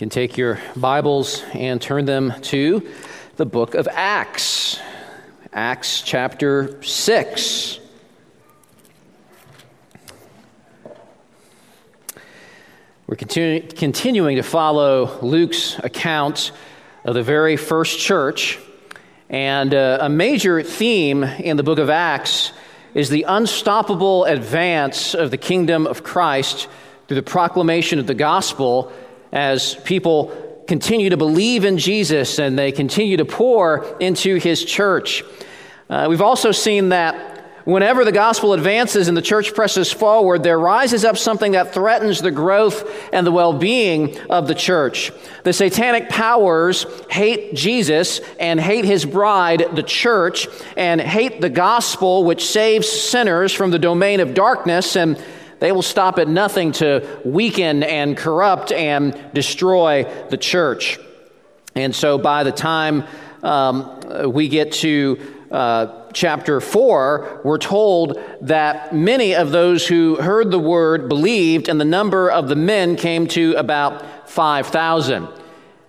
can take your Bibles and turn them to the book of Acts, Acts chapter 6. We're continu- continuing to follow Luke's account of the very first church. And uh, a major theme in the book of Acts is the unstoppable advance of the kingdom of Christ through the proclamation of the gospel as people continue to believe in Jesus and they continue to pour into his church. Uh, we've also seen that whenever the gospel advances and the church presses forward, there rises up something that threatens the growth and the well being of the church. The satanic powers hate Jesus and hate his bride, the church, and hate the gospel, which saves sinners from the domain of darkness and they will stop at nothing to weaken and corrupt and destroy the church. And so by the time um, we get to uh, chapter 4, we're told that many of those who heard the word believed, and the number of the men came to about 5,000.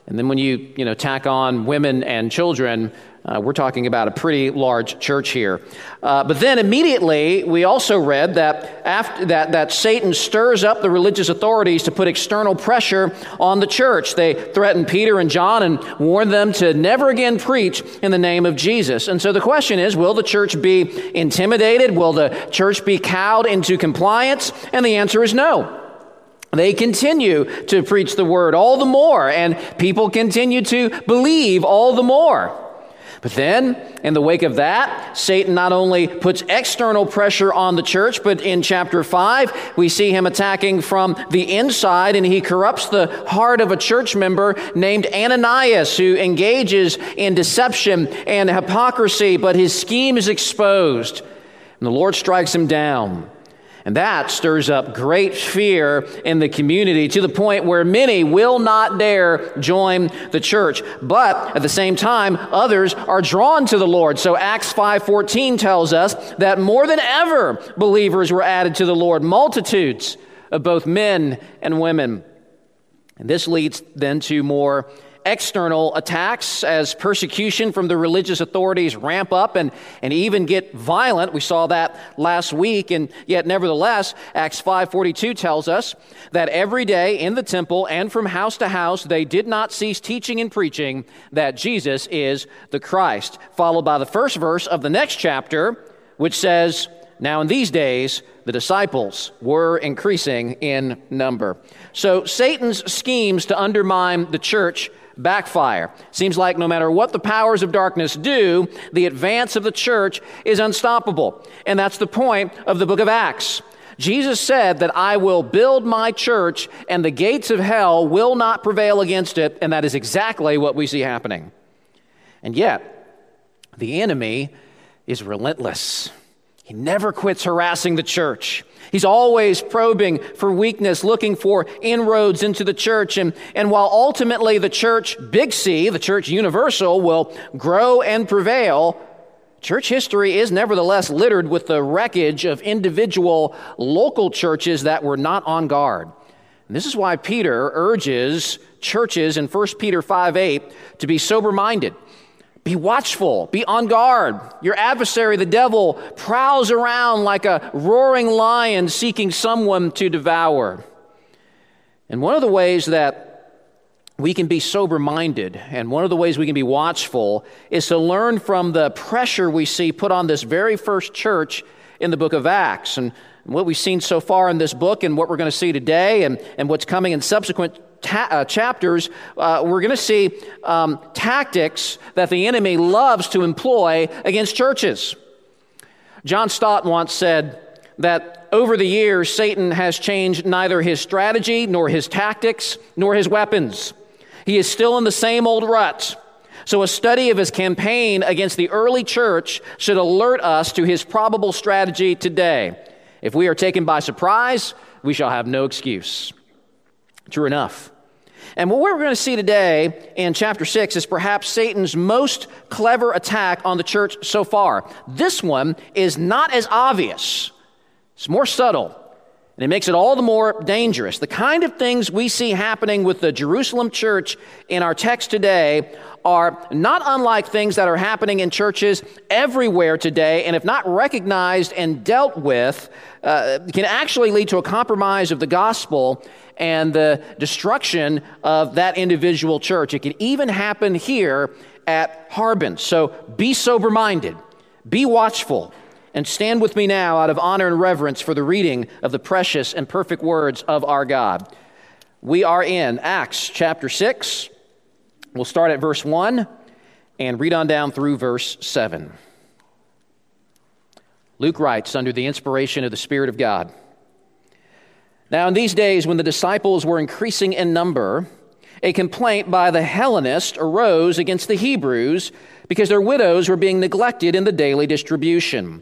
And then when you, you know, tack on women and children, uh, we're talking about a pretty large church here. Uh, but then immediately, we also read that, after, that, that Satan stirs up the religious authorities to put external pressure on the church. They threaten Peter and John and warn them to never again preach in the name of Jesus. And so the question is will the church be intimidated? Will the church be cowed into compliance? And the answer is no. They continue to preach the word all the more, and people continue to believe all the more. But then, in the wake of that, Satan not only puts external pressure on the church, but in chapter 5, we see him attacking from the inside, and he corrupts the heart of a church member named Ananias, who engages in deception and hypocrisy, but his scheme is exposed. And the Lord strikes him down. And that stirs up great fear in the community to the point where many will not dare join the church. But at the same time, others are drawn to the Lord. So Acts 5:14 tells us that more than ever believers were added to the Lord, multitudes of both men and women. And this leads then to more external attacks as persecution from the religious authorities ramp up and, and even get violent. We saw that last week, and yet nevertheless, Acts 5.42 tells us that every day in the temple and from house to house, they did not cease teaching and preaching that Jesus is the Christ. Followed by the first verse of the next chapter, which says, Now in these days, the disciples were increasing in number. So Satan's schemes to undermine the church backfire. Seems like no matter what the powers of darkness do, the advance of the church is unstoppable. And that's the point of the book of Acts. Jesus said that I will build my church and the gates of hell will not prevail against it. And that is exactly what we see happening. And yet, the enemy is relentless. He never quits harassing the church. He's always probing for weakness, looking for inroads into the church. And, and while ultimately the church, big C, the church universal, will grow and prevail, church history is nevertheless littered with the wreckage of individual local churches that were not on guard. And this is why Peter urges churches in 1 Peter 5 8 to be sober minded be watchful, be on guard. Your adversary, the devil, prowls around like a roaring lion seeking someone to devour. And one of the ways that we can be sober minded, and one of the ways we can be watchful is to learn from the pressure we see put on this very first church in the book of Acts. And what we've seen so far in this book, and what we're going to see today, and, and what's coming in subsequent ta- uh, chapters, uh, we're going to see um, tactics that the enemy loves to employ against churches. John Stott once said that over the years, Satan has changed neither his strategy, nor his tactics, nor his weapons. He is still in the same old rut. So, a study of his campaign against the early church should alert us to his probable strategy today. If we are taken by surprise, we shall have no excuse. True enough. And what we're going to see today in chapter 6 is perhaps Satan's most clever attack on the church so far. This one is not as obvious, it's more subtle, And it makes it all the more dangerous. The kind of things we see happening with the Jerusalem church in our text today are not unlike things that are happening in churches everywhere today, and if not recognized and dealt with, uh, can actually lead to a compromise of the gospel and the destruction of that individual church. It can even happen here at Harbin. So be sober minded, be watchful and stand with me now out of honor and reverence for the reading of the precious and perfect words of our God. We are in Acts chapter 6. We'll start at verse 1 and read on down through verse 7. Luke writes under the inspiration of the Spirit of God. Now, in these days, when the disciples were increasing in number, a complaint by the Hellenists arose against the Hebrews because their widows were being neglected in the daily distribution.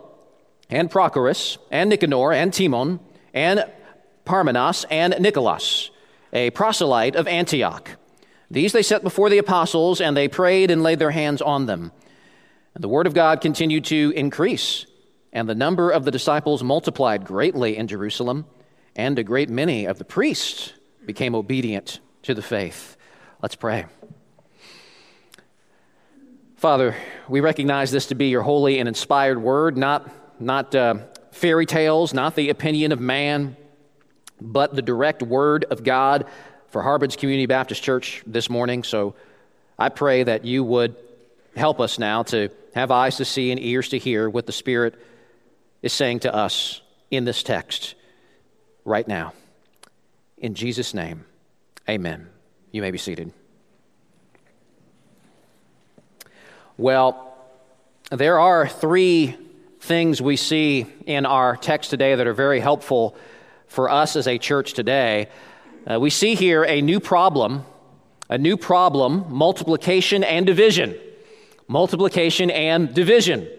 and Prochorus, and Nicanor, and Timon, and Parmenas, and Nicholas, a proselyte of Antioch. These they set before the apostles, and they prayed and laid their hands on them. And the word of God continued to increase, and the number of the disciples multiplied greatly in Jerusalem, and a great many of the priests became obedient to the faith. Let's pray. Father, we recognize this to be your holy and inspired word, not not uh, fairy tales, not the opinion of man, but the direct word of God for Harbin's Community Baptist Church this morning. So I pray that you would help us now to have eyes to see and ears to hear what the Spirit is saying to us in this text right now. In Jesus' name, amen. You may be seated. Well, there are three things we see in our text today that are very helpful for us as a church today. Uh, we see here a new problem, a new problem, multiplication and division. Multiplication and division.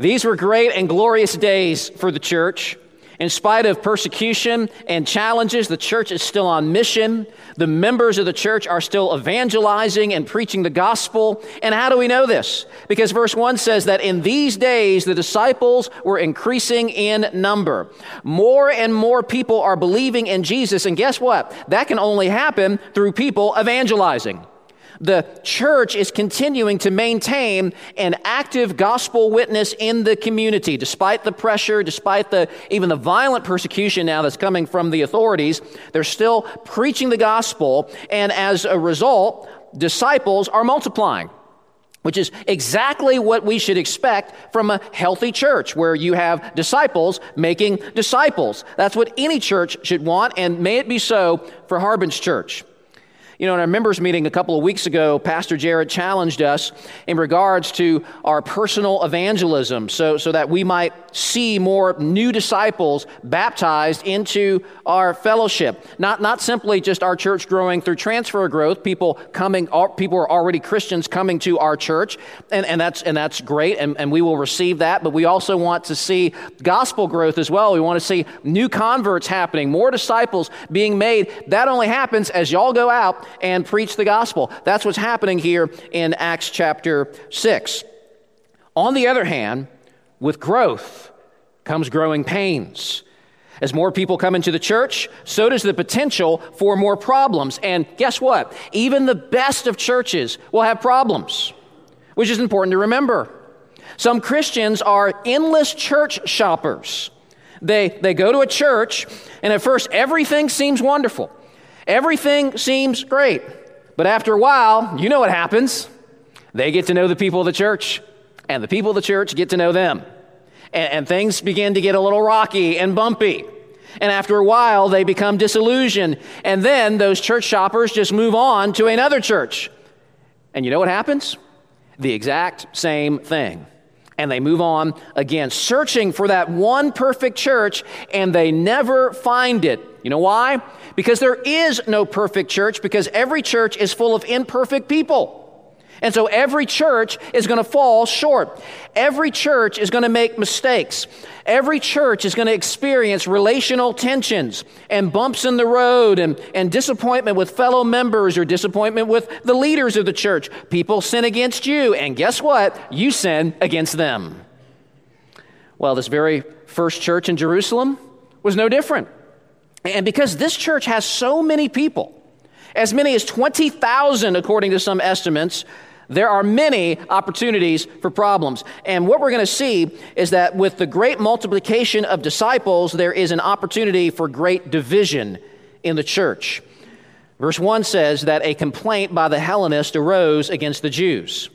These were great and glorious days for the church. In spite of persecution and challenges, the church is still on mission. The members of the church are still evangelizing and preaching the gospel. And how do we know this? Because verse 1 says that in these days the disciples were increasing in number. More and more people are believing in Jesus. And guess what? That can only happen through people evangelizing. The church is continuing to maintain an active gospel witness in the community, despite the pressure, despite the even the violent persecution now that's coming from the authorities. They're still preaching the gospel, and as a result, disciples are multiplying which is exactly what we should expect from a healthy church where you have disciples making disciples. That's what any church should want, and may it be so for Harbin's church. You know, in our members meeting a couple of weeks ago, Pastor Jared challenged us in regards to our personal evangelism so, so that we might see more new disciples baptized into our fellowship. Not, not simply just our church growing through transfer growth, people coming, people are already Christians coming to our church, and, and, that's, and that's great, and, and we will receive that, but we also want to see gospel growth as well. We want to see new converts happening, more disciples being made. That only happens as y'all go out and preach the gospel. That's what's happening here in Acts chapter 6. On the other hand, with growth comes growing pains. As more people come into the church, so does the potential for more problems. And guess what? Even the best of churches will have problems, which is important to remember. Some Christians are endless church shoppers. They, they go to a church, and at first everything seems wonderful. Everything seems great. But after a while, you know what happens. They get to know the people of the church, and the people of the church get to know them. And, and things begin to get a little rocky and bumpy. And after a while, they become disillusioned. And then those church shoppers just move on to another church. And you know what happens? The exact same thing. And they move on again, searching for that one perfect church, and they never find it. You know why? Because there is no perfect church, because every church is full of imperfect people. And so every church is going to fall short. Every church is going to make mistakes. Every church is going to experience relational tensions and bumps in the road and, and disappointment with fellow members or disappointment with the leaders of the church. People sin against you, and guess what? You sin against them. Well, this very first church in Jerusalem was no different. And because this church has so many people, as many as 20,000 according to some estimates, there are many opportunities for problems. And what we're going to see is that with the great multiplication of disciples, there is an opportunity for great division in the church. Verse 1 says that a complaint by the Hellenists arose against the Jews.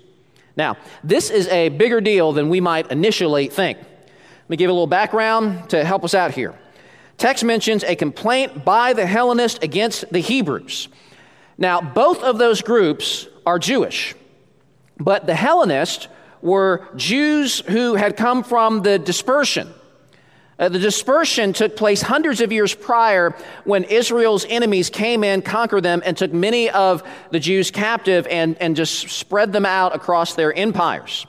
Now, this is a bigger deal than we might initially think. Let me give a little background to help us out here. Text mentions a complaint by the Hellenists against the Hebrews. Now, both of those groups are Jewish. But the Hellenists were Jews who had come from the dispersion. Uh, the dispersion took place hundreds of years prior when Israel's enemies came in, conquered them, and took many of the Jews captive and, and just spread them out across their empires.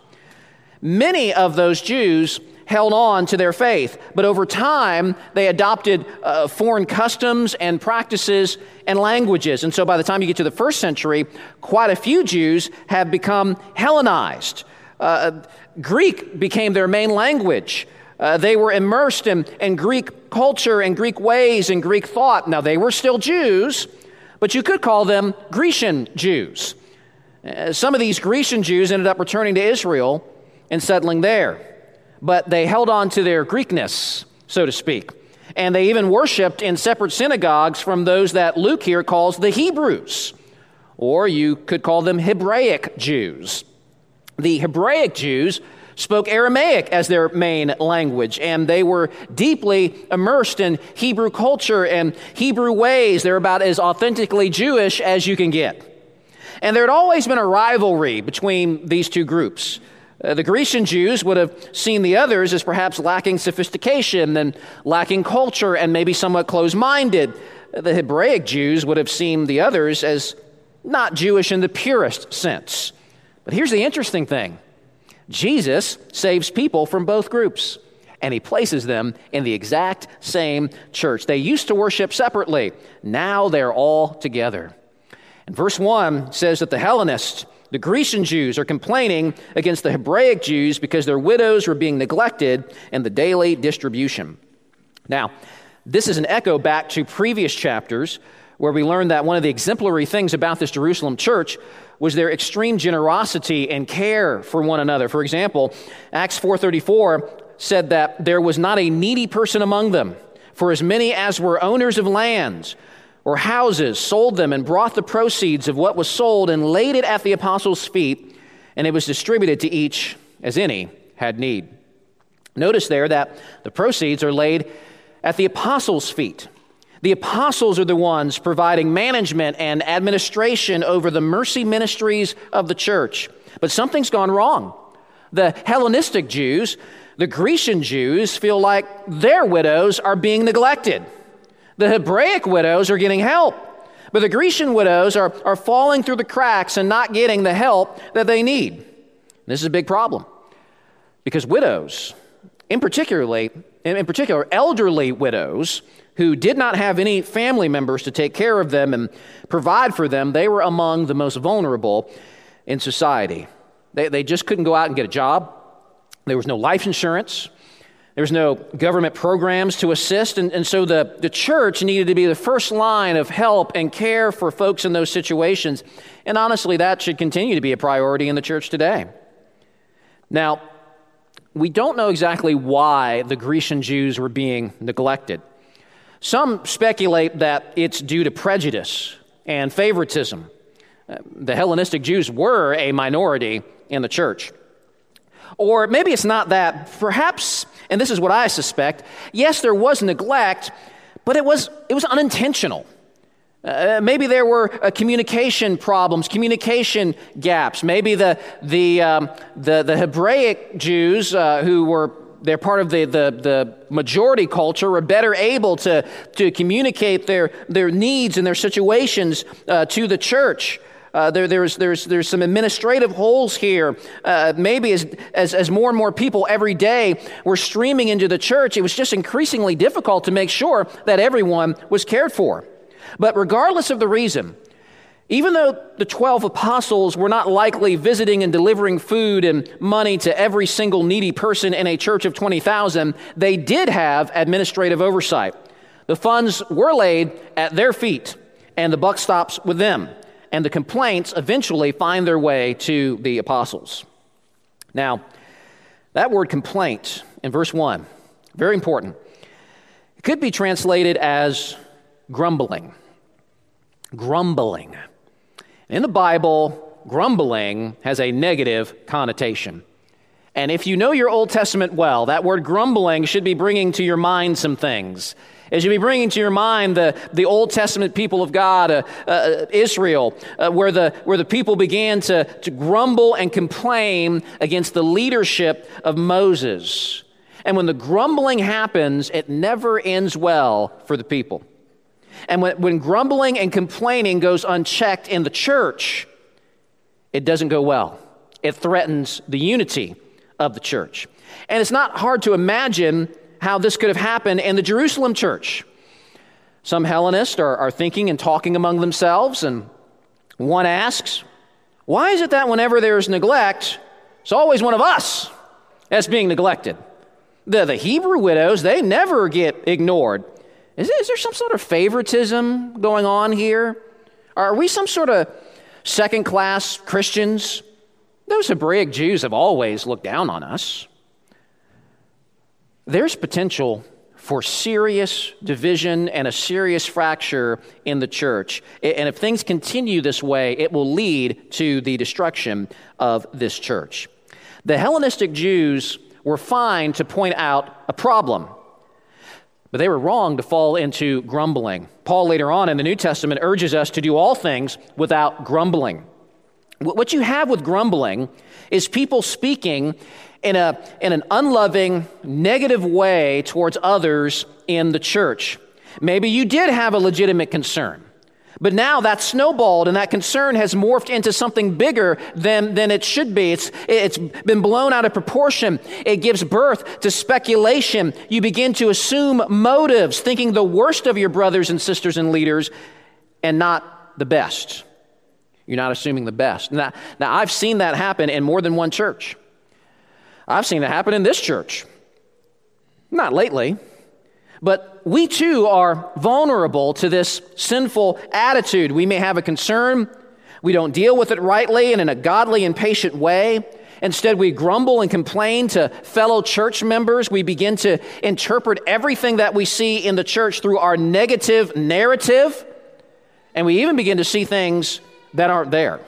Many of those Jews held on to their faith. But over time, they adopted uh, foreign customs and practices and languages. And so by the time you get to the first century, quite a few Jews have become Hellenized. Uh, Greek became their main language. Uh, they were immersed in, in Greek culture and Greek ways and Greek thought. Now, they were still Jews, but you could call them Grecian Jews. Uh, some of these Grecian Jews ended up returning to Israel and settling there but they held on to their Greekness, so to speak. And they even worshiped in separate synagogues from those that Luke here calls the Hebrews, or you could call them Hebraic Jews. The Hebraic Jews spoke Aramaic as their main language, and they were deeply immersed in Hebrew culture and Hebrew ways. They're about as authentically Jewish as you can get. And there had always been a rivalry between these two groups. Uh, the Grecian Jews would have seen the others as perhaps lacking sophistication and lacking culture and maybe somewhat closed minded. The Hebraic Jews would have seen the others as not Jewish in the purest sense. But here's the interesting thing Jesus saves people from both groups, and he places them in the exact same church. They used to worship separately, now they're all together. And verse 1 says that the Hellenists, the Grecian Jews are complaining against the Hebraic Jews because their widows were being neglected in the daily distribution. Now, this is an echo back to previous chapters where we learned that one of the exemplary things about this Jerusalem church was their extreme generosity and care for one another. For example, Acts 4:34 said that there was not a needy person among them, for as many as were owners of lands or houses, sold them, and brought the proceeds of what was sold and laid it at the apostles' feet, and it was distributed to each as any had need. Notice there that the proceeds are laid at the apostles' feet. The apostles are the ones providing management and administration over the mercy ministries of the church. But something's gone wrong. The Hellenistic Jews, the Grecian Jews, feel like their widows are being neglected. The Hebraic widows are getting help, but the Grecian widows are, are falling through the cracks and not getting the help that they need. This is a big problem because widows, in particularly, in particular, elderly widows who did not have any family members to take care of them and provide for them, they were among the most vulnerable in society. They, they just couldn't go out and get a job. There was no life insurance. There was no government programs to assist, and, and so the, the church needed to be the first line of help and care for folks in those situations. And honestly, that should continue to be a priority in the church today. Now, we don't know exactly why the Grecian Jews were being neglected. Some speculate that it's due to prejudice and favoritism. Uh, the Hellenistic Jews were a minority in the church. Or maybe it's not that. Perhaps, and this is what I suspect, yes, there was neglect, but it was, it was unintentional. Uh, maybe there were uh, communication problems, communication gaps. Maybe the, the, um, the, the, Hebraic Jews uh, who were They're part of the, the, the majority culture, are better able to, to communicate their, their needs and their situations uh, to the church. Uh, there, there's, there's, there's some administrative holes here. Uh, maybe as, as, as more and more people every day were streaming into the church, it was just increasingly difficult to make sure that everyone was cared for. But regardless of the reason, even though the 12 apostles were not likely visiting and delivering food and money to every single needy person in a church of 20,000, they did have administrative oversight. The funds were laid at their feet, and the buck stops with them and the complaints eventually find their way to the apostles. Now, that word complaint in verse 1, very important. It could be translated as grumbling. Grumbling. In the Bible, grumbling has a negative connotation. And if you know your Old Testament well, that word grumbling should be bringing to your mind some things. As you be bringing to your mind the, the Old Testament people of God, uh, uh, Israel, uh, where, the, where the people began to, to grumble and complain against the leadership of Moses. And when the grumbling happens, it never ends well for the people. And when, when grumbling and complaining goes unchecked in the church, it doesn't go well. It threatens the unity of the church. And it's not hard to imagine how this could have happened in the Jerusalem church. Some Hellenists are, are thinking and talking among themselves, and one asks, Why is it that whenever there's neglect, it's always one of us that's being neglected? The, the Hebrew widows, they never get ignored. Is, is there some sort of favoritism going on here? Are we some sort of second class Christians? Those Hebraic Jews have always looked down on us there's potential for serious division and a serious fracture in the church. And if things continue this way, it will lead to the destruction of this church. The Hellenistic Jews were fine to point out a problem, but they were wrong to fall into grumbling. Paul, later on in the New Testament, urges us to do all things without grumbling. What you have with grumbling is people speaking in, a, in an unloving, negative way towards others in the church. Maybe you did have a legitimate concern, but now that snowballed and that concern has morphed into something bigger than, than it should be. It's, it's been blown out of proportion. It gives birth to speculation. You begin to assume motives, thinking the worst of your brothers and sisters and leaders and not the best. You're not assuming the best. Now, now I've seen that happen in more than one church. I've seen it happen in this church. Not lately, but we too are vulnerable to this sinful attitude. We may have a concern, we don't deal with it rightly and in a godly and patient way. Instead, we grumble and complain to fellow church members. We begin to interpret everything that we see in the church through our negative narrative. And we even begin to see things that aren't there.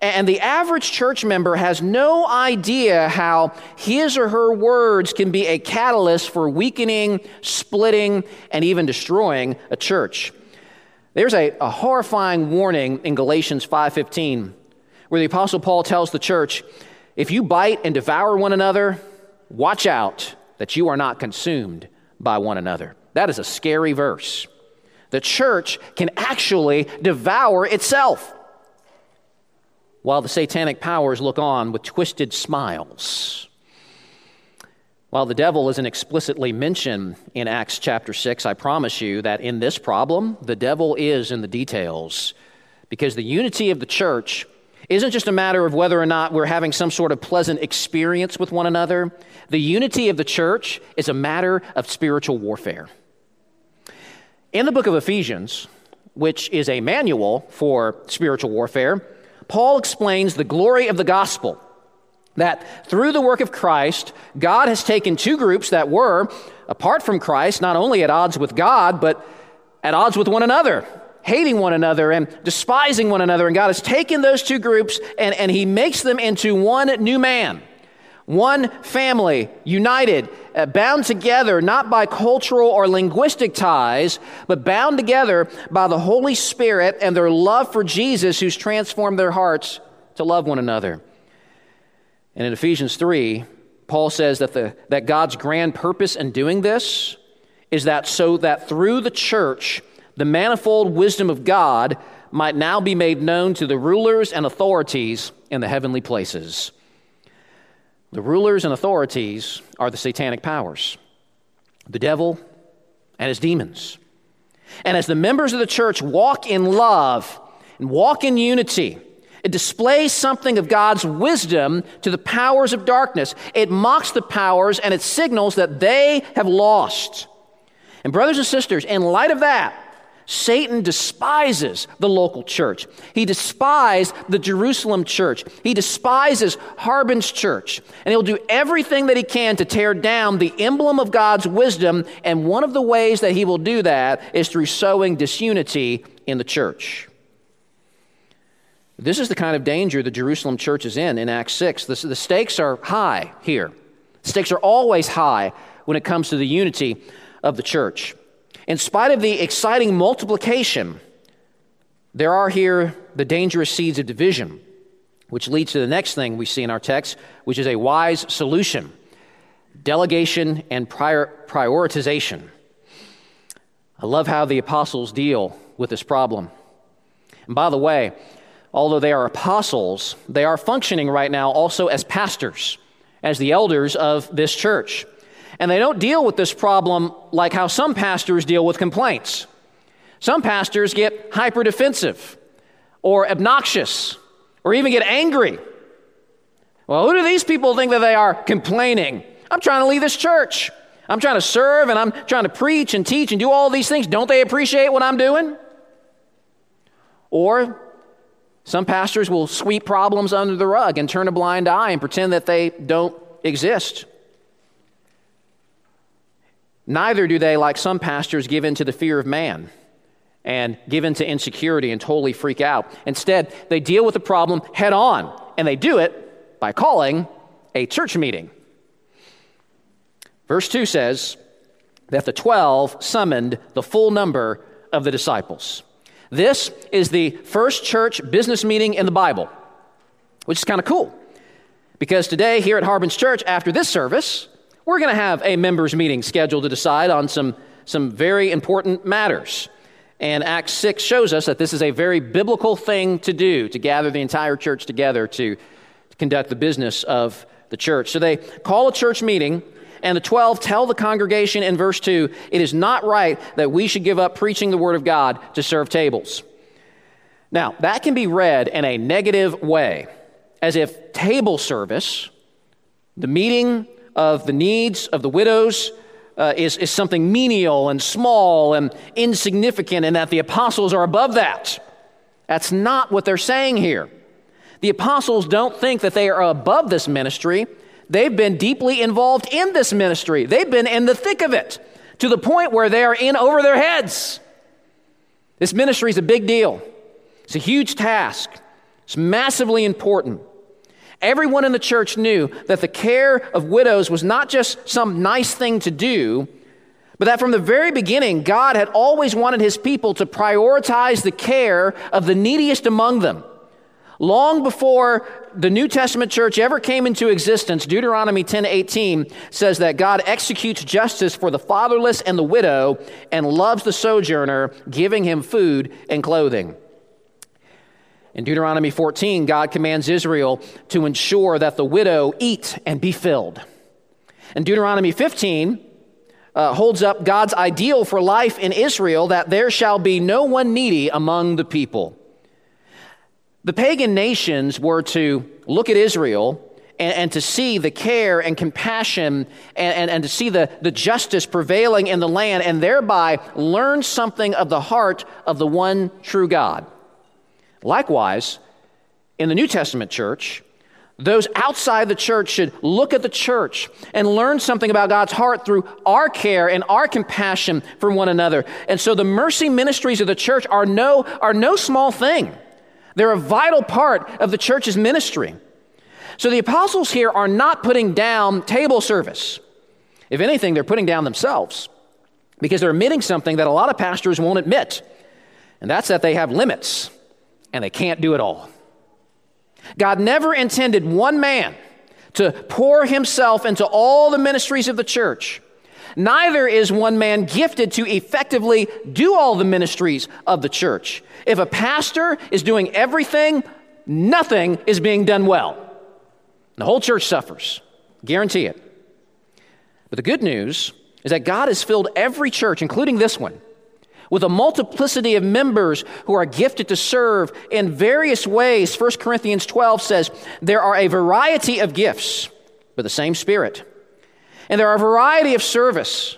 And the average church member has no idea how his or her words can be a catalyst for weakening, splitting, and even destroying a church. There's a, a horrifying warning in Galatians 5:15 where the apostle Paul tells the church, if you bite and devour one another, watch out that you are not consumed by one another. That is a scary verse. The church can actually devour itself while the satanic powers look on with twisted smiles. While the devil isn't explicitly mentioned in Acts chapter 6, I promise you that in this problem, the devil is in the details. Because the unity of the church isn't just a matter of whether or not we're having some sort of pleasant experience with one another. The unity of the church is a matter of spiritual warfare. In the book of Ephesians, which is a manual for spiritual warfare, Paul explains the glory of the gospel that through the work of Christ, God has taken two groups that were, apart from Christ, not only at odds with God, but at odds with one another, hating one another and despising one another. And God has taken those two groups and, and He makes them into one new man. One family, united, uh, bound together not by cultural or linguistic ties, but bound together by the Holy Spirit and their love for Jesus, who's transformed their hearts to love one another. And in Ephesians 3, Paul says that, the, that God's grand purpose in doing this is that so that through the church, the manifold wisdom of God might now be made known to the rulers and authorities in the heavenly places. The rulers and authorities are the satanic powers, the devil and his demons. And as the members of the church walk in love and walk in unity, it displays something of God's wisdom to the powers of darkness. It mocks the powers and it signals that they have lost. And, brothers and sisters, in light of that, Satan despises the local church. He despises the Jerusalem church. He despises Harbin's church. And he'll do everything that he can to tear down the emblem of God's wisdom. And one of the ways that he will do that is through sowing disunity in the church. This is the kind of danger the Jerusalem church is in in Acts 6. The, the stakes are high here. Stakes are always high when it comes to the unity of the church. In spite of the exciting multiplication, there are here the dangerous seeds of division, which leads to the next thing we see in our text, which is a wise solution delegation and prior, prioritization. I love how the apostles deal with this problem. And by the way, although they are apostles, they are functioning right now also as pastors, as the elders of this church. And they don't deal with this problem like how some pastors deal with complaints. Some pastors get hyper defensive or obnoxious or even get angry. Well, who do these people think that they are complaining? I'm trying to lead this church. I'm trying to serve and I'm trying to preach and teach and do all these things. Don't they appreciate what I'm doing? Or some pastors will sweep problems under the rug and turn a blind eye and pretend that they don't exist. Neither do they, like some pastors, give in to the fear of man and give in to insecurity and totally freak out. Instead, they deal with the problem head on, and they do it by calling a church meeting. Verse 2 says that the 12 summoned the full number of the disciples. This is the first church business meeting in the Bible, which is kind of cool. Because today, here at Harbin's Church, after this service, we're going to have a members' meeting scheduled to decide on some, some very important matters. And Acts 6 shows us that this is a very biblical thing to do, to gather the entire church together to, to conduct the business of the church. So they call a church meeting and the 12 tell the congregation in verse 2 it is not right that we should give up preaching the word of God to serve tables. Now, that can be read in a negative way, as if table service, the meeting of the needs of the widows, uh, is, is something menial and small and insignificant, and that the apostles are above that. That's not what they're saying here. The apostles don't think that they are above this ministry. They've been deeply involved in this ministry. They've been in the thick of it to the point where they are in over their heads. This ministry is a big deal. It's a huge task. It's massively important. Everyone in the church knew that the care of widows was not just some nice thing to do, but that from the very beginning, God had always wanted his people to prioritize the care of the neediest among them. Long before the New Testament church ever came into existence, Deuteronomy 10:18 says that God executes justice for the fatherless and the widow and loves the sojourner, giving him food and clothing. In Deuteronomy 14, God commands Israel to ensure that the widow eat and be filled. And Deuteronomy 15 uh, holds up God's ideal for life in Israel that there shall be no one needy among the people. The pagan nations were to look at Israel and, and, to see the care and compassion and, and, and to see the, the justice prevailing in the land and thereby learn something of the heart of the one true God. Likewise, in the New Testament church, those outside the church should look at the church and learn something about God's heart through our care and our compassion for one another. And so the mercy ministries of the church are no, are no small thing. They're a vital part of the church's ministry. So the apostles here are not putting down table service. If anything, they're putting down themselves because they're admitting something that a lot of pastors won't admit, and that's that they have limits and they can't do it all. God never intended one man to pour himself into all the ministries of the church. Neither is one man gifted to effectively do all the ministries of the church. If a pastor is doing everything, nothing is being done well. The whole church suffers. Guarantee it. But the good news is that God has filled every church, including this one, with a multiplicity of members who are gifted to serve in various ways. 1 Corinthians 12 says, There are a variety of gifts, but the same Spirit. And there are a variety of service,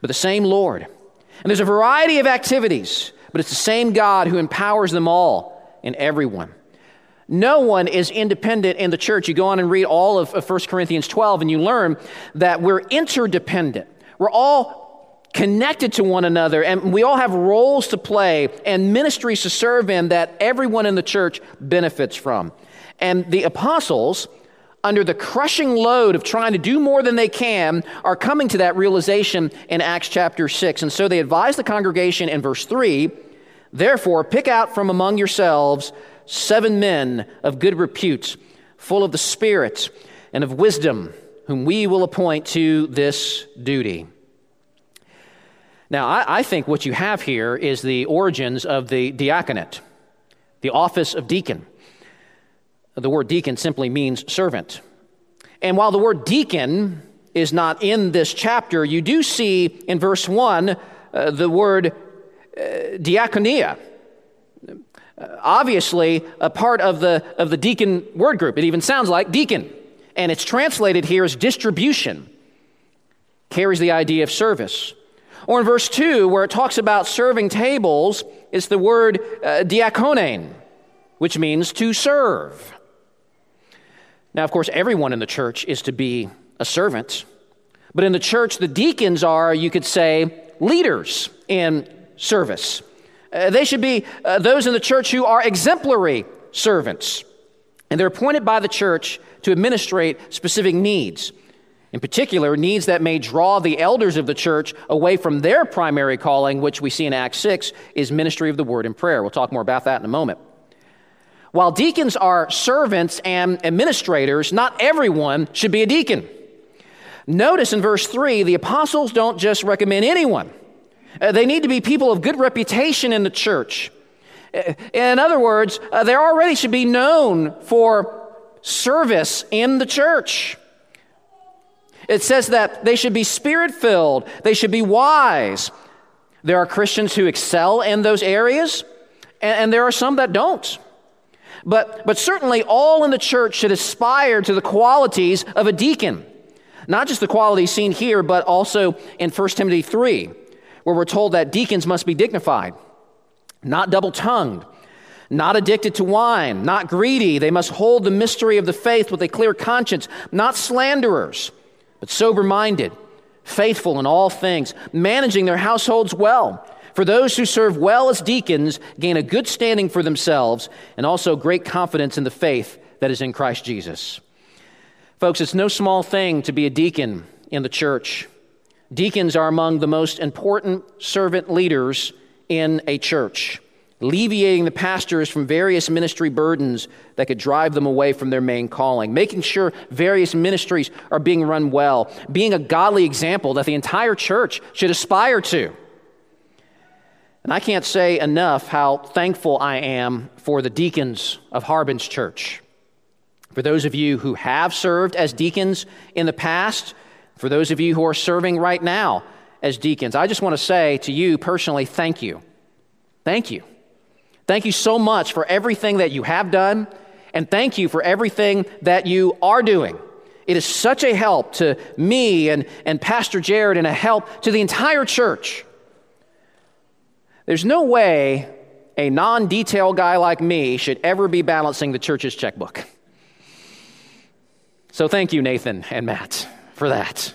but the same Lord. And there's a variety of activities, but it's the same God who empowers them all and everyone. No one is independent in the church. You go on and read all of, of 1 Corinthians 12, and you learn that we're interdependent. We're all connected to one another, and we all have roles to play and ministries to serve in that everyone in the church benefits from. And the apostles, under the crushing load of trying to do more than they can, are coming to that realization in Acts chapter 6. And so they advise the congregation in verse 3 Therefore, pick out from among yourselves seven men of good repute, full of the Spirit and of wisdom, whom we will appoint to this duty. Now, I, I, think what you have here is the origins of the diaconate, the office of deacon. The word deacon simply means servant. And while the word deacon is not in this chapter, you do see in verse 1 uh, the word uh, diaconia obviously a part of the, of the deacon word group. It even sounds like deacon. And it's translated here as distribution, carries the idea of service. Or in verse 2, where it talks about serving tables, it's the word uh, which means to serve. Now, of course, everyone in the church is to be a servant. But in the church, the deacons are, you could say, leaders in service. Uh, they should be uh, those in the church who are exemplary servants. And they're appointed by the church to administrate specific needs. In particular, needs that may draw the elders of the church away from their primary calling, which we see in Acts 6, is ministry of the word and prayer. We'll talk more about that in a moment. While deacons are servants and administrators, not everyone should be a deacon. Notice in verse 3, the apostles don't just recommend anyone. Uh, they need to be people of good reputation in the church. Uh, in other words, uh, they already should be known for service in the church. It says that they should be spirit filled, they should be wise. There are Christians who excel in those areas, and, and there are some that don't. But, but certainly, all in the church should aspire to the qualities of a deacon. Not just the qualities seen here, but also in 1 Timothy 3 where we're told that deacons must be dignified, not double tongued, not addicted to wine, not greedy. They must hold the mystery of the faith with a clear conscience, not slanderers, but sober minded, faithful in all things, managing their households well. For those who serve well as deacons gain a good standing for themselves and also great confidence in the faith that is in Christ Jesus. Folks, it's no small thing to be a deacon in the church. Deacons are among the most important servant leaders in a church, alleviating the pastors from various ministry burdens that could drive them away from their main calling, making sure various ministries are being run well, being a godly example that the entire church should aspire to. And I can't say enough how thankful I am for the deacons of Harbin's church. For those of you who have served as deacons in the past, for those of you who are serving right now as deacons, I just want to say to you personally, thank you. Thank you. Thank you so much for everything that you have done, and thank you for everything that you are doing. It is such a help to me and, and Pastor Jared and a help to the entire church. There's no way a non detail guy like me should ever be balancing the church's checkbook. So thank you, Nathan and Matt for that.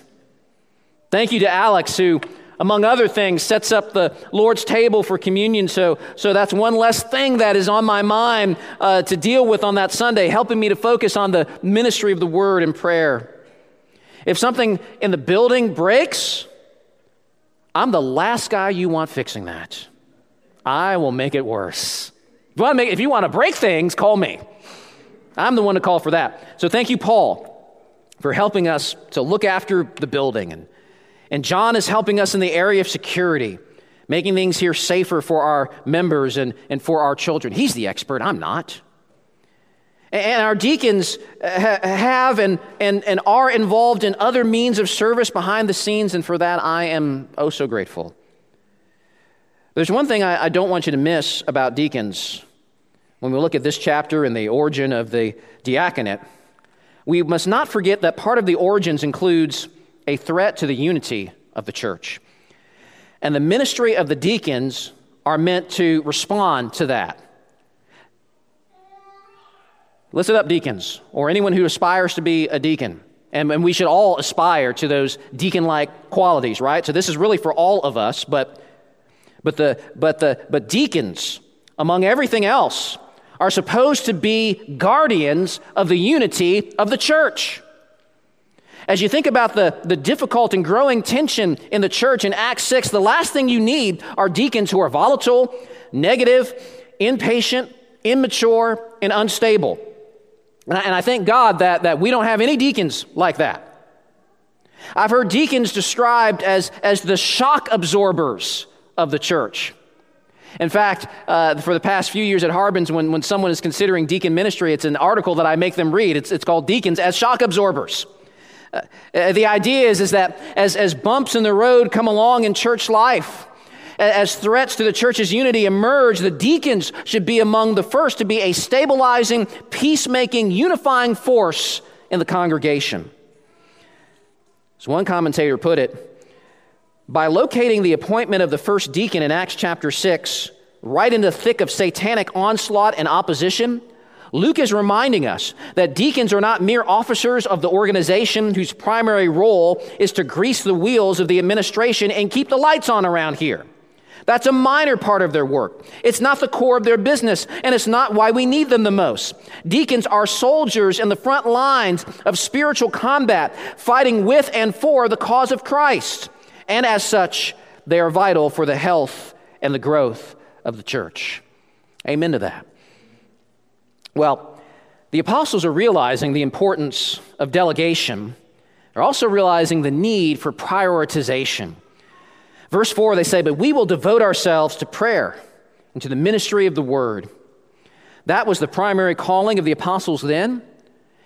Thank you to Alex, who, among other things, sets up the Lord's table for communion. So, so that's one less thing that is on my mind uh, to deal with on that Sunday, helping me to focus on the ministry of the word and prayer. If something in the building breaks, I'm the last guy you want fixing that. I will make it worse. If you want to, make, if you want to break things, call me. I'm the one to call for that. So thank you, Paul for helping us to look after the building. And, and John is helping us in the area of security, making things here safer for our members and, and for our children. He's the expert, I'm not. And our deacons uh, have and, and, and are involved in other means of service behind the scenes, and for that I am oh so grateful. There's one thing I, I don't want you to miss about deacons when we look at this chapter and the origin of the diaconate. We must not forget that part of the origins includes a threat to the unity of the church. And the ministry of the deacons are meant to respond to that. Listen up, deacons, or anyone who aspires to be a deacon. And, and we should all aspire to those deacon like qualities, right? So this is really for all of us, but, but, the, but, the, but deacons, among everything else, are supposed to be guardians of the unity of the church. As you think about the, the difficult and growing tension in the church in Acts 6, the last thing you need are deacons who are volatile, negative, impatient, immature, and unstable. And I, and I thank God that, that we don't have any deacons like that. I've heard deacons described as, as the shock absorbers of the church. In fact, uh, for the past few years at Harbin's, when, when someone is considering deacon ministry, it's an article that I make them read. It's, it's called Deacons as Shock Absorbers. Uh, the idea is, is that as, as bumps in the road come along in church life, as threats to the church's unity emerge, the deacons should be among the first to be a stabilizing, peacemaking, unifying force in the congregation. As one commentator put it, by locating the appointment of the first deacon in Acts chapter 6 right in the thick of satanic onslaught and opposition, Luke is reminding us that deacons are not mere officers of the organization whose primary role is to grease the wheels of the administration and keep the lights on around here. That's a minor part of their work. It's not the core of their business, and it's not why we need them the most. Deacons are soldiers in the front lines of spiritual combat, fighting with and for the cause of Christ. And as such, they are vital for the health and the growth of the church. Amen to that. Well, the apostles are realizing the importance of delegation. They're also realizing the need for prioritization. Verse 4, they say, But we will devote ourselves to prayer and to the ministry of the word. That was the primary calling of the apostles then.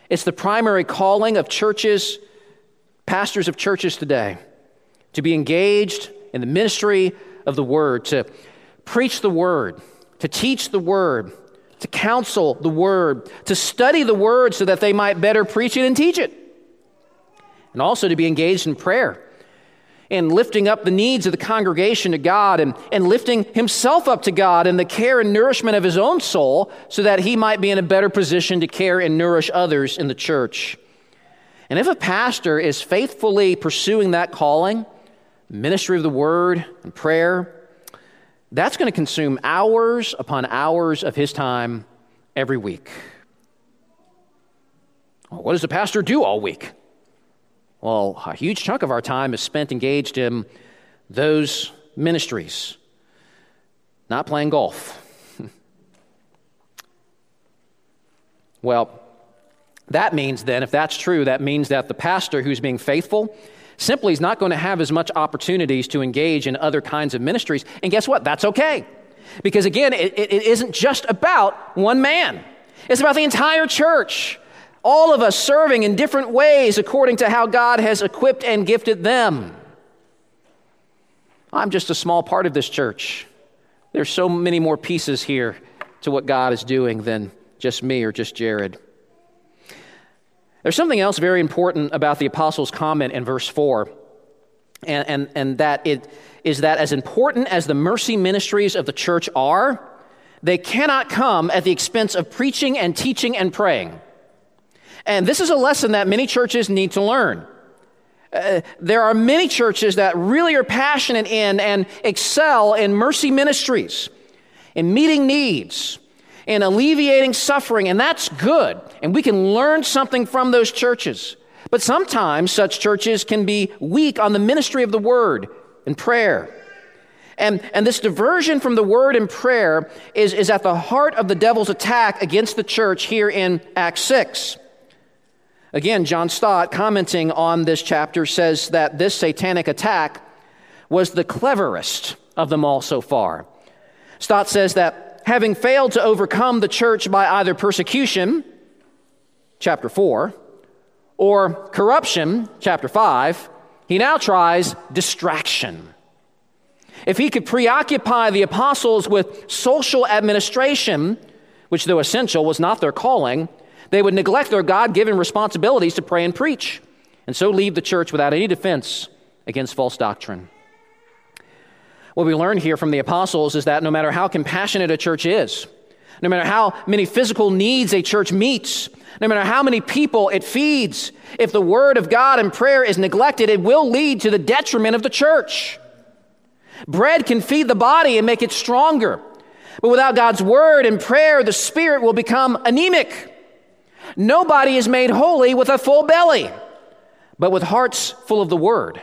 It's the primary calling of churches, pastors of churches today, to be engaged in the ministry of the word, to preach the word, to teach the word, to counsel the word, to study the word so that they might better preach it and teach it, and also to be engaged in prayer and lifting up the needs of the congregation to God and, and lifting himself up to God in the care and nourishment of his own soul so that he might be in a better position to care and nourish others in the church. And if a pastor is faithfully pursuing that calling, ministry of the word and prayer, that's going to consume hours upon hours of his time every week. what does the pastor do all week? Well, a huge chunk of our time is spent engaged in those ministries, not playing golf. well, that means then, if that's true, that means that the pastor who's being faithful simply is not going to have as much opportunities to engage in other kinds of ministries. And guess what? That's okay. Because again, it, it isn't just about one man, it's about the entire church all of us serving in different ways according to how God has equipped and gifted them. I'm just a small part of this church. There's so many more pieces here to what God is doing than just me or just Jared. There's something else very important about the apostles' comment in verse 4, and, and, and that it is that as important as the mercy ministries of the church are, they cannot come at the expense of preaching and teaching and praying. And this is a lesson that many churches need to learn. Uh, there are many churches that really are passionate in and excel in mercy ministries, in meeting needs, in alleviating suffering, and that's good. And we can learn something from those churches. But sometimes such churches can be weak on the ministry of the word and prayer. And, and this diversion from the word and prayer is, is at the heart of the devil's attack against the church here in Acts 6. Again, John Stott, commenting on this chapter, says that this satanic attack was the cleverest of them all so far. Stott says that having failed to overcome the church by either persecution, chapter 4, or corruption, chapter 5, he now tries distraction. If he could preoccupy the apostles with social administration, which, though essential, was not their calling, they would neglect their God given responsibilities to pray and preach, and so leave the church without any defense against false doctrine. What we learn here from the apostles is that no matter how compassionate a church is, no matter how many physical needs a church meets, no matter how many people it feeds, if the word of God and prayer is neglected, it will lead to the detriment of the church. Bread can feed the body and make it stronger, but without God's word and prayer, the spirit will become anemic. Nobody is made holy with a full belly, but with hearts full of the word.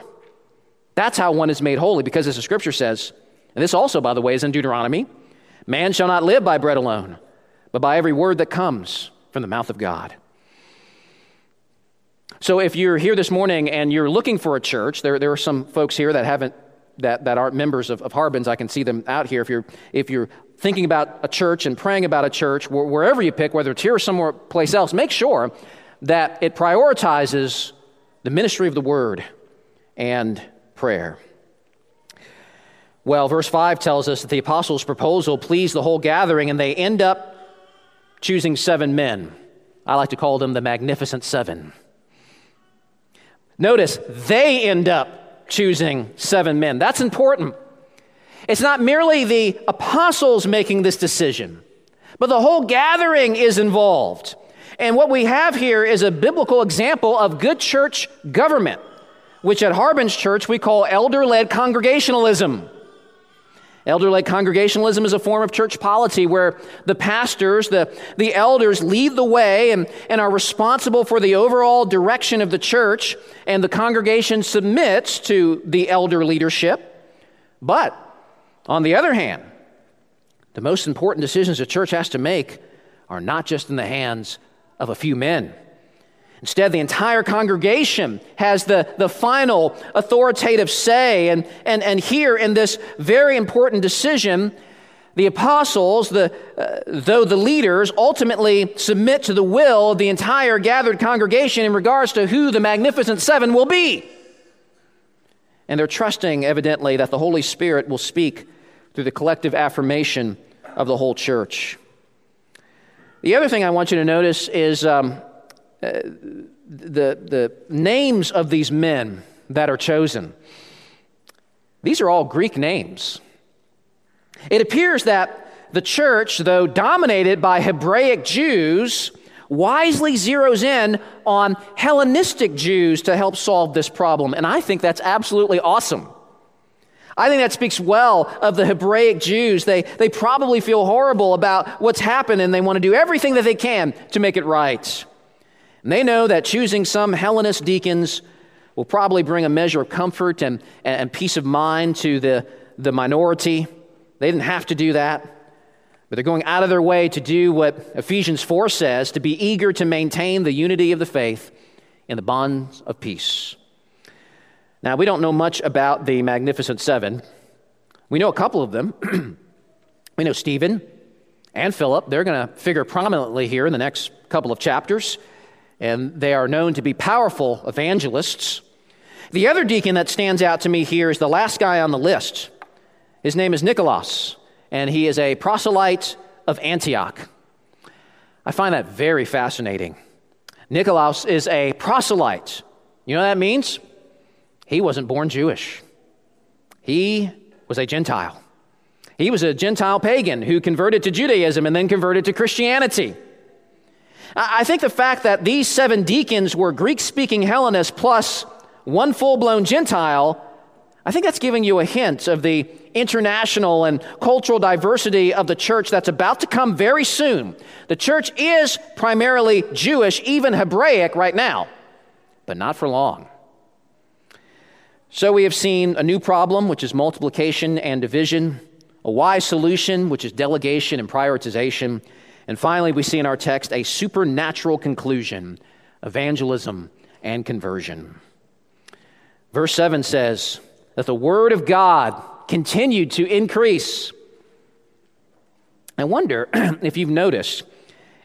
That's how one is made holy, because as the scripture says, and this also, by the way, is in Deuteronomy man shall not live by bread alone, but by every word that comes from the mouth of God. So if you're here this morning and you're looking for a church, there, there are some folks here that haven't that, that aren't members of, of Harbin's. I can see them out here. If you're, if you're thinking about a church and praying about a church, wherever you pick, whether it's here or somewhere place else, make sure that it prioritizes the ministry of the word and prayer. Well, verse 5 tells us that the apostles' proposal pleased the whole gathering, and they end up choosing seven men. I like to call them the Magnificent Seven. Notice, they end up choosing seven men. That's important. It's not merely the apostles making this decision, but the whole gathering is involved. And what we have here is a biblical example of good church government, which at Harbin's church we call elder led congregationalism. Elder led congregationalism is a form of church polity where the pastors, the, the elders, lead the way and, and are responsible for the overall direction of the church, and the congregation submits to the elder leadership. But on the other hand, the most important decisions a church has to make are not just in the hands of a few men. Instead, the entire congregation has the, the final authoritative say. And, and, and here, in this very important decision, the apostles, the, uh, though the leaders, ultimately submit to the will of the entire gathered congregation in regards to who the magnificent seven will be. And they're trusting, evidently, that the Holy Spirit will speak through the collective affirmation of the whole church. The other thing I want you to notice is um, Uh, the, the names of these men that are chosen. These are all Greek names. It appears that the church, though dominated by Hebraic Jews, wisely zeroes in on Hellenistic Jews to help solve this problem. And I think that's absolutely awesome. I think that speaks well of the Hebraic Jews. They, they probably feel horrible about what's happened and they want to do everything that they can to make it right. And they know that choosing some Hellenist deacons will probably bring a measure of comfort and, and peace of mind to the, the minority. They didn't have to do that, but they're going out of their way to do what Ephesians 4 says to be eager to maintain the unity of the faith in the bonds of peace. Now, we don't know much about the Magnificent Seven. We know a couple of them. we know Stephen and Philip. They're going to figure prominently here in the next couple of chapters, and they are known to be powerful evangelists. The other deacon that stands out to me here is the last guy on the list. His name is Nicholas, and he is a proselyte of Antioch. I find that very fascinating. Nicholas is a proselyte. You know what that means? He wasn't born Jewish, he was a Gentile. He was a Gentile pagan who converted to Judaism and then converted to Christianity. I think the fact that these seven deacons were Greek speaking Hellenists plus one full blown Gentile, I think that's giving you a hint of the international and cultural diversity of the church that's about to come very soon. The church is primarily Jewish, even Hebraic right now, but not for long. So we have seen a new problem, which is multiplication and division, a wise solution, which is delegation and prioritization, and finally, we see in our text a supernatural conclusion, evangelism, and conversion. Verse 7 says that the Word of God continued to increase. I wonder if you've noticed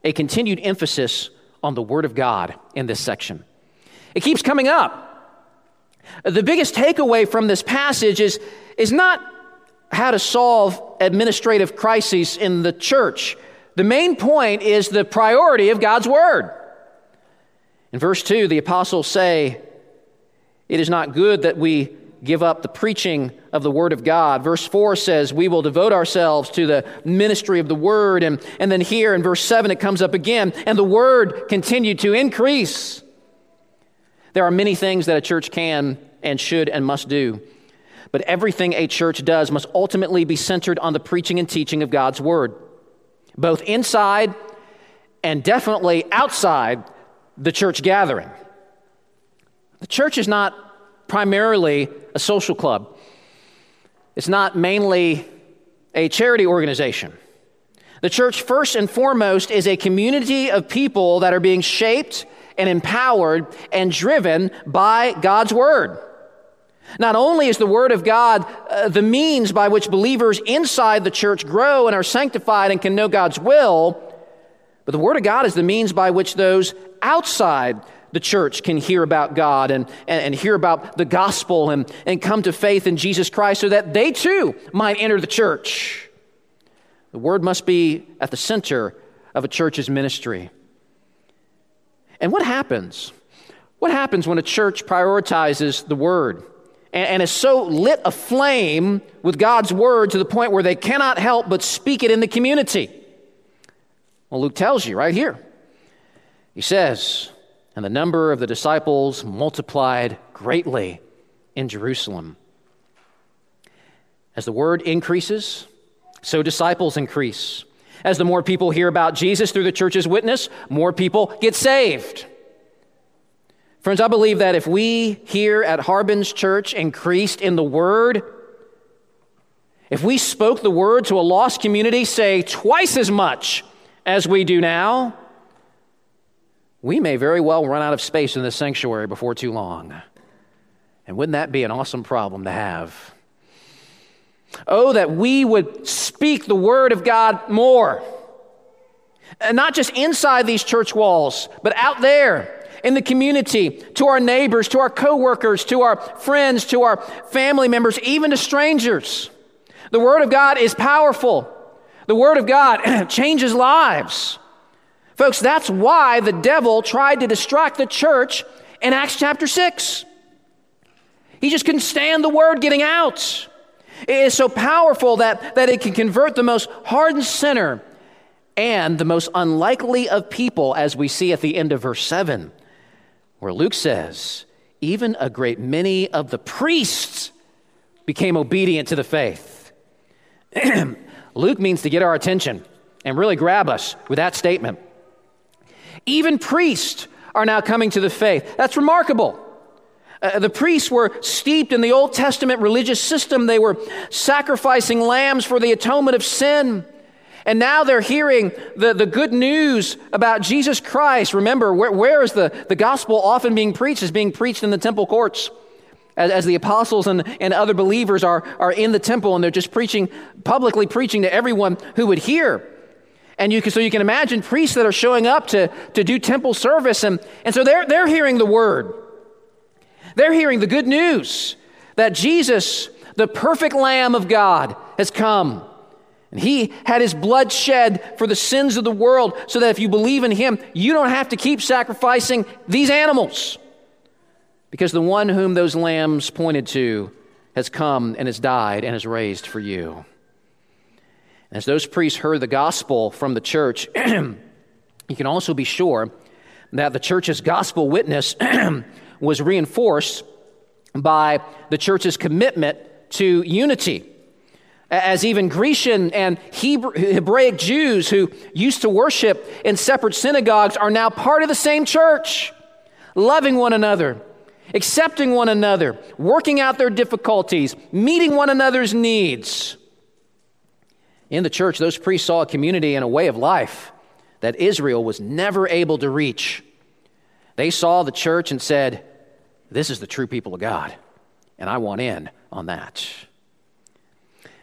a continued emphasis on the Word of God in this section. It keeps coming up. The biggest takeaway from this passage is, is not how to solve administrative crises in the church. The main point is the priority of God's Word. In verse 2, the apostles say, It is not good that we give up the preaching of the Word of God. Verse 4 says, We will devote ourselves to the ministry of the Word. And, and then here in verse 7, it comes up again, and the Word continued to increase. There are many things that a church can and should and must do. But everything a church does must ultimately be centered on the preaching and teaching of God's Word, both inside and definitely outside the church gathering. The church is not primarily a social club, it's not mainly a charity organization. The church, first and foremost, is a community of people that are being shaped and empowered and driven by God's Word. Not only is the Word of God uh, the means by which believers inside the church grow and are sanctified and can know God's will, but the Word of God is the means by which those outside the church can hear about God and, and, and, hear about the gospel and, and come to faith in Jesus Christ so that they too might enter the church. The Word must be at the center of a church's ministry. And what happens? What happens when a church prioritizes the Word? And, and is so lit aflame with God's word to the point where they cannot help but speak it in the community. Well, Luke tells you right here. He says, And the number of the disciples multiplied greatly in Jerusalem. As the word increases, so disciples increase. As the more people hear about Jesus through the church's witness, more people get saved. Friends, I believe that if we here at Harbin's Church increased in the Word, if we spoke the Word to a lost community, say twice as much as we do now, we may very well run out of space in this sanctuary before too long. And wouldn't that be an awesome problem to have? Oh, that we would speak the Word of God more. And not just inside these church walls, but out there in the community, to our neighbors, to our coworkers, to our friends, to our family members, even to strangers. The Word of God is powerful. The Word of God changes lives. Folks, that's why the devil tried to distract the church in Acts chapter 6. He just couldn't stand the Word getting out. It is so powerful that, that it can convert the most hardened sinner and the most unlikely of people, as we see at the end of verse 7 where Luke says, even a great many of the priests became obedient to the faith. Luke means to get our attention and really grab us with that statement. Even priests are now coming to the faith. That's remarkable. Uh, the priests were steeped in the Old Testament religious system. They were sacrificing lambs for the atonement of sin. And now they're hearing the, the good news about Jesus Christ. Remember, where, where is the, the gospel often being preached? Is being preached in the temple courts. As, as the apostles and, and other believers are, are in the temple and they're just preaching, publicly preaching to everyone who would hear. And you can, so you can imagine priests that are showing up to, to do temple service. And, and so they're, they're hearing the word. They're hearing the good news that Jesus, the perfect Lamb of God, has come and he had his blood shed for the sins of the world so that if you believe in him, you don't have to keep sacrificing these animals. Because the one whom those lambs pointed to has come and has died and has raised for you. As those priests heard the gospel from the church, you can also be sure that the church's gospel witness was reinforced by the church's commitment to unity as even Grecian and Hebrew, Hebraic Jews who used to worship in separate synagogues are now part of the same church, loving one another, accepting one another, working out their difficulties, meeting one another's needs. In the church, those priests saw a community and a way of life that Israel was never able to reach. They saw the church and said, This is the true people of God, and I want in on that.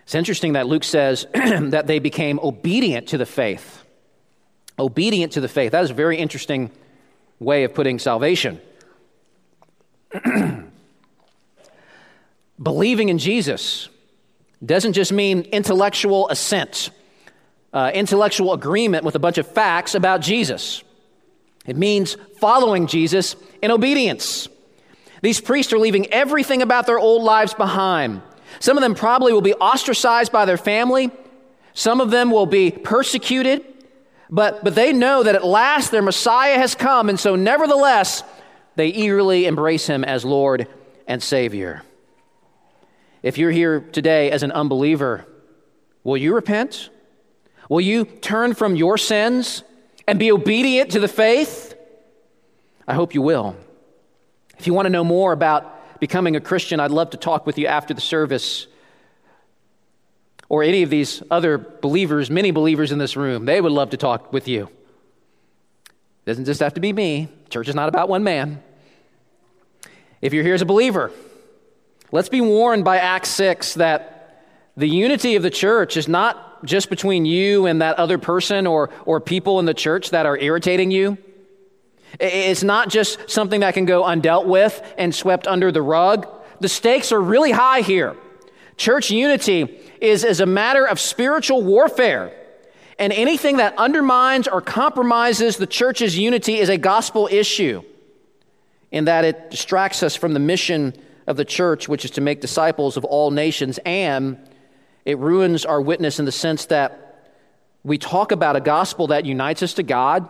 It's interesting that Luke says that they became obedient to the faith. Obedient to the faith. That is a very interesting way of putting salvation. Believing in Jesus doesn't just mean intellectual assent, uh, intellectual agreement with a bunch of facts about Jesus. It means following Jesus in obedience. These priests are leaving everything about their old lives behind. Some of them probably will be ostracized by their family. Some of them will be persecuted. But, but they know that at last their Messiah has come, and so nevertheless, they eagerly embrace him as Lord and Savior. If you're here today as an unbeliever, will you repent? Will you turn from your sins and be obedient to the faith? I hope you will. If you want to know more about becoming a Christian, I'd love to talk with you after the service. Or any of these other believers, many believers in this room, they would love to talk with you. It doesn't just have to be me. Church is not about one man. If you're here as a believer, let's be warned by Acts 6 that the unity of the church is not just between you and that other person or, or people in the church that are irritating you. It's not just something that can go undealt with and swept under the rug. The stakes are really high here. Church unity is, is a matter of spiritual warfare. And anything that undermines or compromises the church's unity is a gospel issue in that it distracts us from the mission of the church, which is to make disciples of all nations, and it ruins our witness in the sense that we talk about a gospel that unites us to God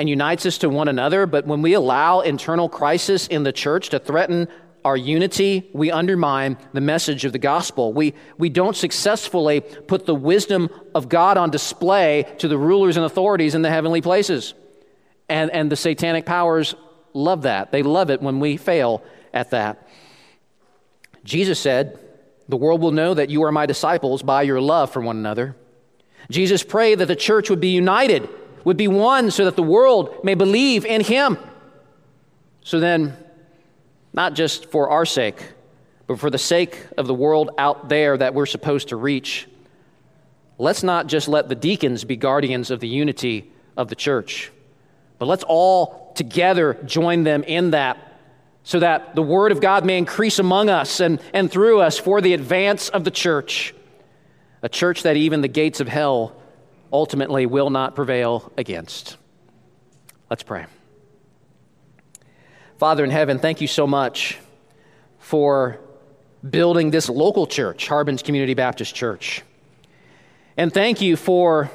and unites us to one another, but when we allow internal crisis in the church to threaten our unity, we undermine the message of the gospel. We, we don't successfully put the wisdom of God on display to the rulers and authorities in the heavenly places. And, and the satanic powers love that. They love it when we fail at that. Jesus said, The world will know that you are my disciples by your love for one another. Jesus prayed that the church would be united, would be one, so that the world may believe in him. So then, not just for our sake, but for the sake of the world out there that we're supposed to reach, let's not just let the deacons be guardians of the unity of the church, but let's all together join them in that so that the word of God may increase among us and, and through us for the advance of the church, a church that even the gates of hell ultimately will not prevail against. Let's pray. Father in heaven, thank you so much for building this local church, Harbin's Community Baptist Church. And thank you for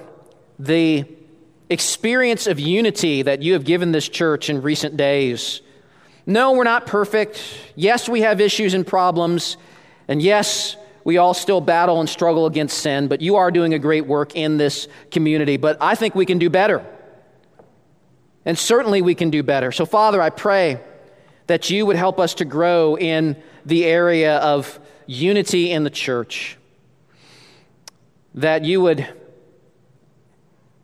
the experience of unity that you have given this church in recent days. No, we're not perfect. Yes, we have issues and problems. And yes, we all still battle and struggle against sin, but you are doing a great work in this community. But I think we can do better. And certainly we can do better. So, Father, I pray that you would help us to grow in the area of unity in the church, that you would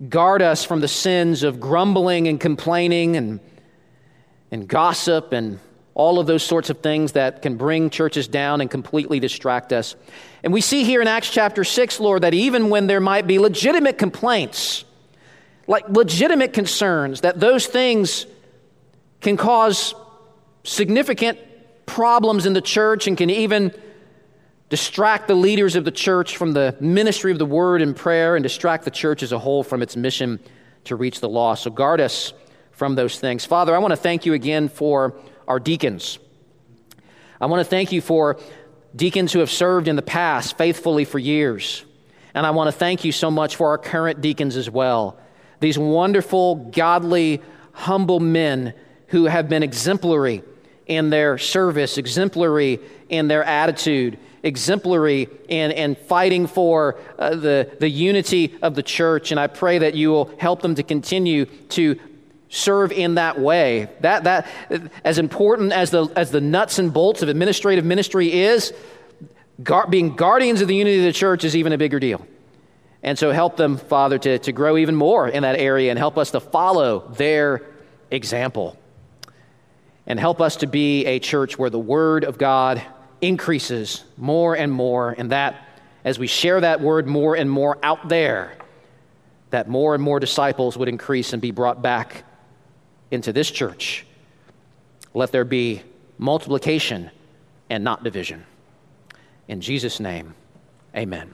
guard us from the sins of grumbling and complaining and, and gossip and all of those sorts of things that can bring churches down and completely distract us. And we see here in Acts chapter 6, Lord, that even when there might be legitimate complaints, like legitimate concerns, that those things can cause significant problems in the church and can even distract the leaders of the church from the ministry of the word and prayer, and distract the church as a whole from its mission to reach the lost. So guard us from those things. Father, I want to thank you again for our deacons. I want to thank you for deacons who have served in the past faithfully for years. And I want to thank you so much for our current deacons as well. These wonderful, godly, humble men who have been exemplary in their service, exemplary in their attitude, exemplary in, in fighting for uh, the, the unity of the church. And I pray that you will help them to continue to serve in that way. That, that, as important as the, as the nuts and bolts of administrative ministry is, gar- being guardians of the unity of the church is even a bigger deal. And so help them, Father, to, to grow even more in that area and help us to follow their example. And help us to be a church where the Word of God increases more and more, and that as we share that Word more and more out there, that more and more disciples would increase and be brought back into this church. Let there be multiplication and not division. In Jesus' name, amen.